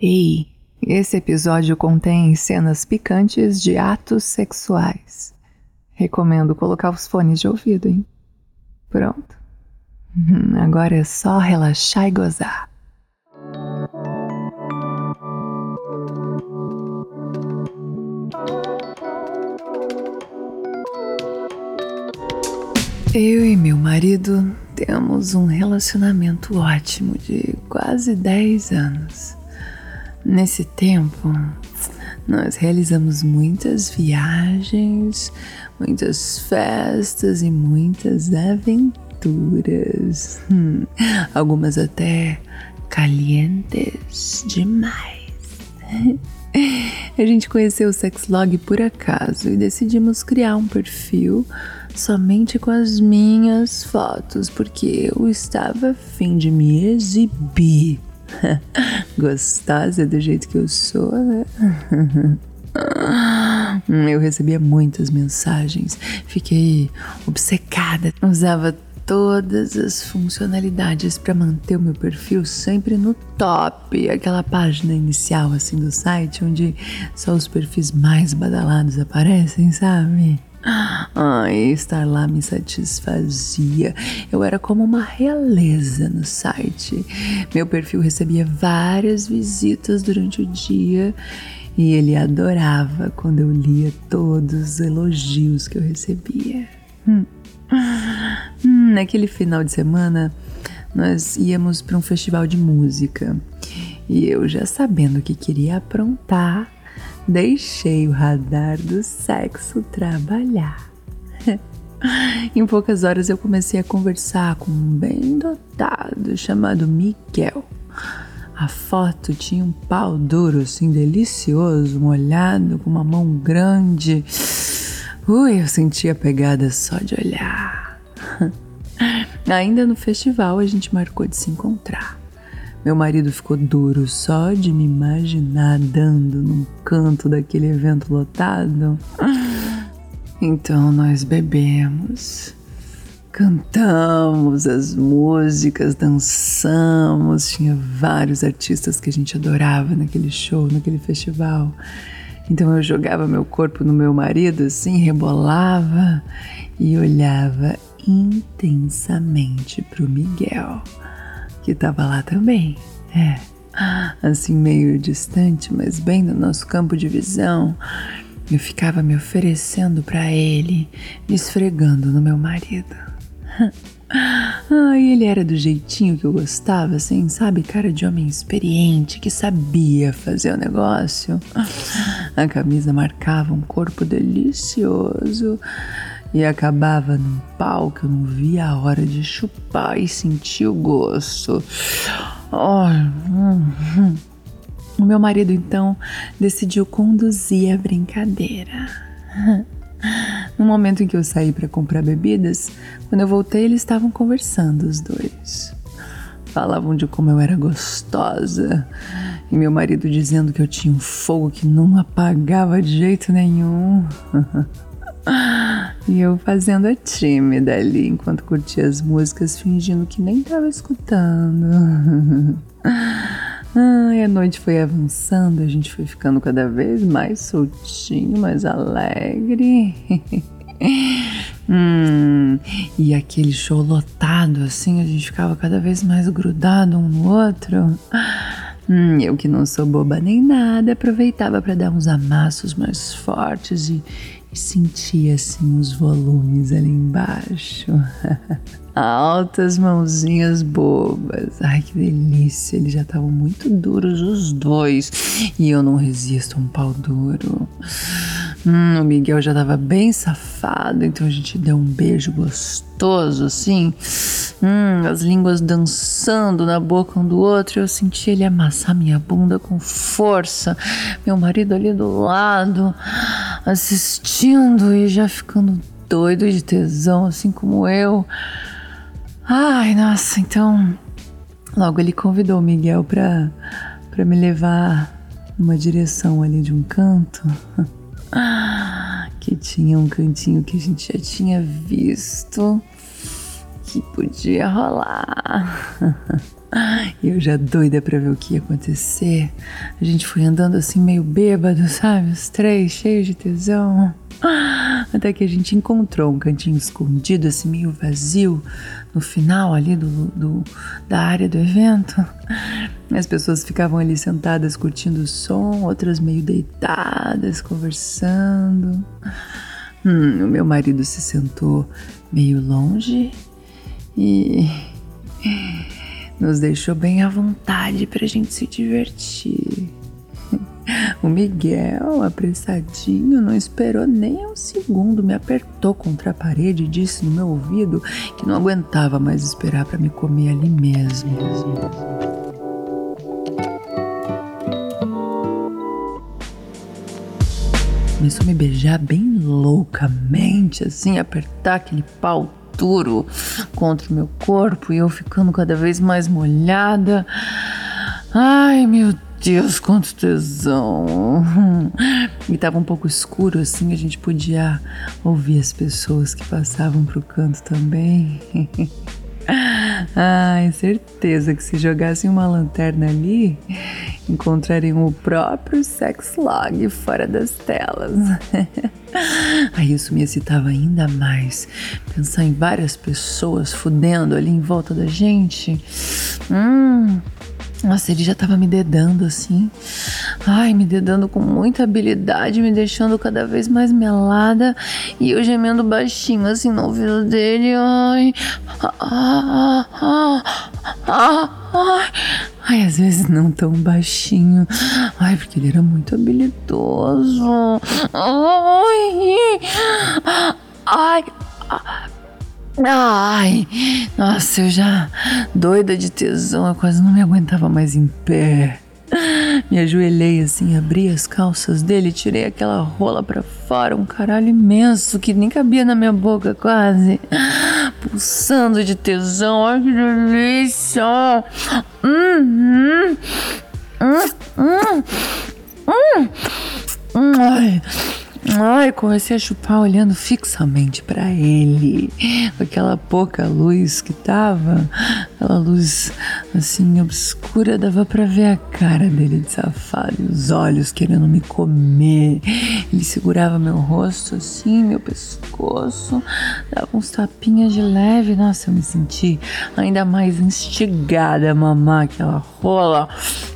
Ei, esse episódio contém cenas picantes de atos sexuais. Recomendo colocar os fones de ouvido, hein? Pronto. Agora é só relaxar e gozar. Eu e meu marido temos um relacionamento ótimo de quase 10 anos. Nesse tempo, nós realizamos muitas viagens, muitas festas e muitas aventuras. Hum, algumas até calientes demais. A gente conheceu o Sexlog por acaso e decidimos criar um perfil somente com as minhas fotos, porque eu estava a fim de me exibir. Gostosa do jeito que eu sou, né? Eu recebia muitas mensagens, fiquei obcecada, usava todas as funcionalidades para manter o meu perfil sempre no top, aquela página inicial assim do site onde só os perfis mais badalados aparecem, sabe? Ai, estar lá me satisfazia. Eu era como uma realeza no site. Meu perfil recebia várias visitas durante o dia e ele adorava quando eu lia todos os elogios que eu recebia. Hum. Hum, naquele final de semana, nós íamos para um festival de música e eu, já sabendo que queria aprontar, deixei o radar do sexo trabalhar. em poucas horas eu comecei a conversar com um bem dotado chamado Miguel. A foto tinha um pau duro, assim, delicioso, molhado, com uma mão grande. Ui, eu sentia pegada só de olhar. Ainda no festival a gente marcou de se encontrar. Meu marido ficou duro só de me imaginar dando num canto daquele evento lotado. Então nós bebemos, cantamos as músicas, dançamos. Tinha vários artistas que a gente adorava naquele show, naquele festival. Então eu jogava meu corpo no meu marido assim, rebolava e olhava intensamente pro Miguel que estava lá também. É, assim meio distante, mas bem no nosso campo de visão. Eu ficava me oferecendo para ele, me esfregando no meu marido. Ai, ele era do jeitinho que eu gostava, assim, sabe? Cara de homem experiente que sabia fazer o negócio. A camisa marcava um corpo delicioso e acabava num pau que eu não via a hora de chupar e sentir o gosto. Oh, hum, hum. O meu marido então decidiu conduzir a brincadeira. No momento em que eu saí para comprar bebidas, quando eu voltei, eles estavam conversando, os dois. Falavam de como eu era gostosa e meu marido dizendo que eu tinha um fogo que não apagava de jeito nenhum. E eu fazendo a tímida ali enquanto curtia as músicas, fingindo que nem tava escutando. Ai, a noite foi avançando, a gente foi ficando cada vez mais soltinho, mais alegre. hum, e aquele show lotado, assim, a gente ficava cada vez mais grudado um no outro. Hum, eu que não sou boba nem nada, aproveitava para dar uns amassos mais fortes e, e sentia assim os volumes ali embaixo. Altas mãozinhas bobas. Ai, que delícia. Eles já estavam muito duros os dois. E eu não resisto a um pau duro. Hum, o Miguel já estava bem safado, então a gente deu um beijo gostoso, assim. Hum, as línguas dançando na boca um do outro. Eu senti ele amassar minha bunda com força. Meu marido ali do lado, assistindo e já ficando doido de tesão, assim como eu. Ai, nossa, então. Logo ele convidou o Miguel pra, pra me levar numa direção ali de um canto. que tinha um cantinho que a gente já tinha visto que podia rolar. Eu já doida pra ver o que ia acontecer. A gente foi andando assim meio bêbado, sabe? Os três, cheios de tesão. Até que a gente encontrou um cantinho escondido, assim, meio vazio, no final ali do, do, da área do evento. As pessoas ficavam ali sentadas curtindo o som, outras meio deitadas, conversando. Hum, o meu marido se sentou meio longe e nos deixou bem à vontade para a gente se divertir. O Miguel, apressadinho, não esperou nem um segundo, me apertou contra a parede e disse no meu ouvido que não aguentava mais esperar para me comer ali mesmo. Começou a me beijar bem loucamente, assim, apertar aquele pau duro contra o meu corpo e eu ficando cada vez mais molhada. Ai, meu Deus, quanto tesão! E tava um pouco escuro assim, a gente podia ouvir as pessoas que passavam pro canto também. Ai, certeza que se jogassem uma lanterna ali, encontrariam o próprio sex log fora das telas. Aí isso me excitava ainda mais. Pensar em várias pessoas fudendo ali em volta da gente. Hum, nossa, ele já tava me dedando assim. Ai, me dedando com muita habilidade, me deixando cada vez mais melada. E eu gemendo baixinho assim no ouvido dele. Ai. Ai, às vezes não tão baixinho. Ai, porque ele era muito habilidoso. Ai. Ai. Ai, nossa, eu já doida de tesão, eu quase não me aguentava mais em pé. Me ajoelhei assim, abri as calças dele, tirei aquela rola pra fora, um caralho imenso que nem cabia na minha boca quase. Pulsando de tesão, ai que delícia! Hum, hum, hum, hum, hum. Ai. Ai, comecei a chupar olhando fixamente para ele, aquela pouca luz que tava, aquela luz assim obscura, dava para ver a cara dele de safado e os olhos querendo me comer. Ele segurava meu rosto assim, meu pescoço, dava uns tapinhas de leve. Nossa, eu me senti ainda mais instigada a mamar aquela rola.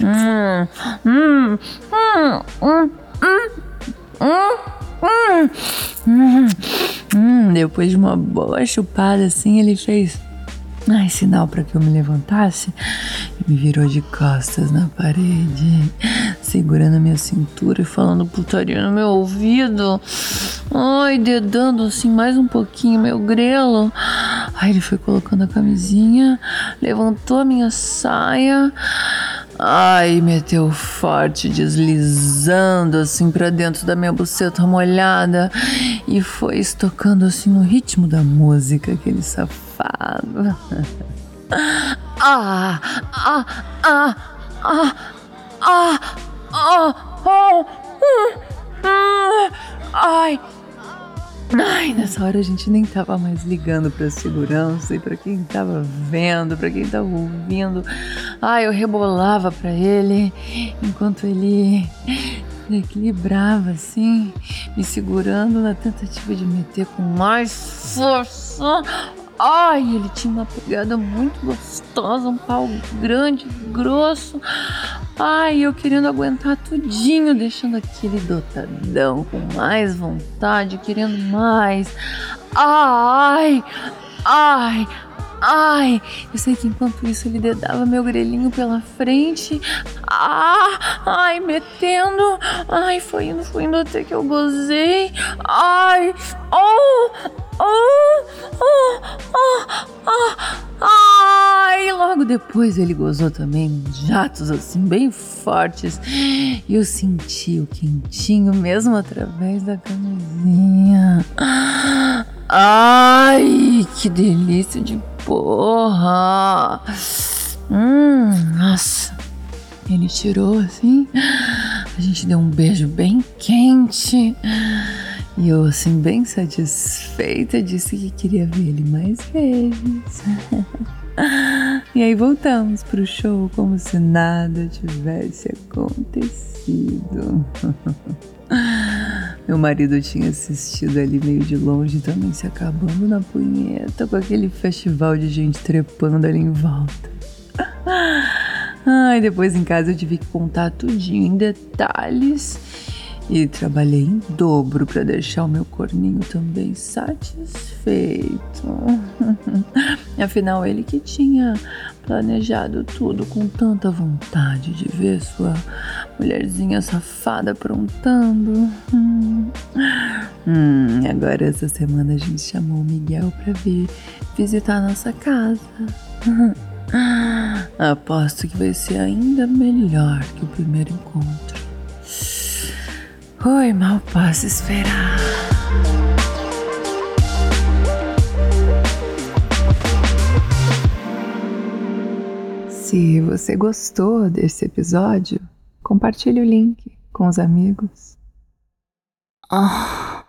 Hum, hum, hum, hum, hum. Hum, hum, hum, Depois de uma boa chupada assim, ele fez ai, sinal para que eu me levantasse e me virou de costas na parede, segurando a minha cintura e falando putaria no meu ouvido. Ai, dedando assim mais um pouquinho meu grelo. Aí ele foi colocando a camisinha, levantou a minha saia. Ai, meteu forte, deslizando assim pra dentro da minha buceta molhada e foi estocando assim no ritmo da música, aquele safado. ah, ah, ah, ah, ah, ah, ah, ah, ai. Ai, nessa hora a gente nem tava mais ligando pra segurança e pra quem tava vendo, pra quem tava ouvindo. Ai, eu rebolava pra ele enquanto ele equilibrava assim, me segurando na tentativa de meter com mais força. Ai, ele tinha uma pegada muito gostosa, um pau grande, grosso. Ai, eu querendo aguentar tudinho, deixando aquele dotadão com mais vontade, querendo mais. Ai, ai, Ai, eu sei que enquanto isso ele dedava meu grelhinho pela frente. Ah, ai, metendo. Ai, foi indo, foi indo até que eu gozei. Ai, oh, oh, oh, oh, oh. Ai, logo depois ele gozou também jatos assim bem fortes. E eu senti o quentinho mesmo através da camisinha. Ai, que delícia de porra! Hum, nossa. Ele tirou assim. A gente deu um beijo bem quente. E eu, assim, bem satisfeita, disse que queria ver ele mais vezes. e aí voltamos pro show como se nada tivesse acontecido. Meu marido tinha assistido ali meio de longe, também se acabando na punheta, com aquele festival de gente trepando ali em volta. Ai, depois em casa eu tive que contar tudinho em detalhes e trabalhei em dobro para deixar o meu corninho também satisfeito. Afinal, ele que tinha planejado tudo com tanta vontade de ver sua mulherzinha safada aprontando. Hum, agora essa semana a gente chamou o Miguel para vir visitar nossa casa. Aposto que vai ser ainda melhor que o primeiro encontro. Oi, mal posso esperar. Se você gostou desse episódio, compartilhe o link com os amigos. Oh.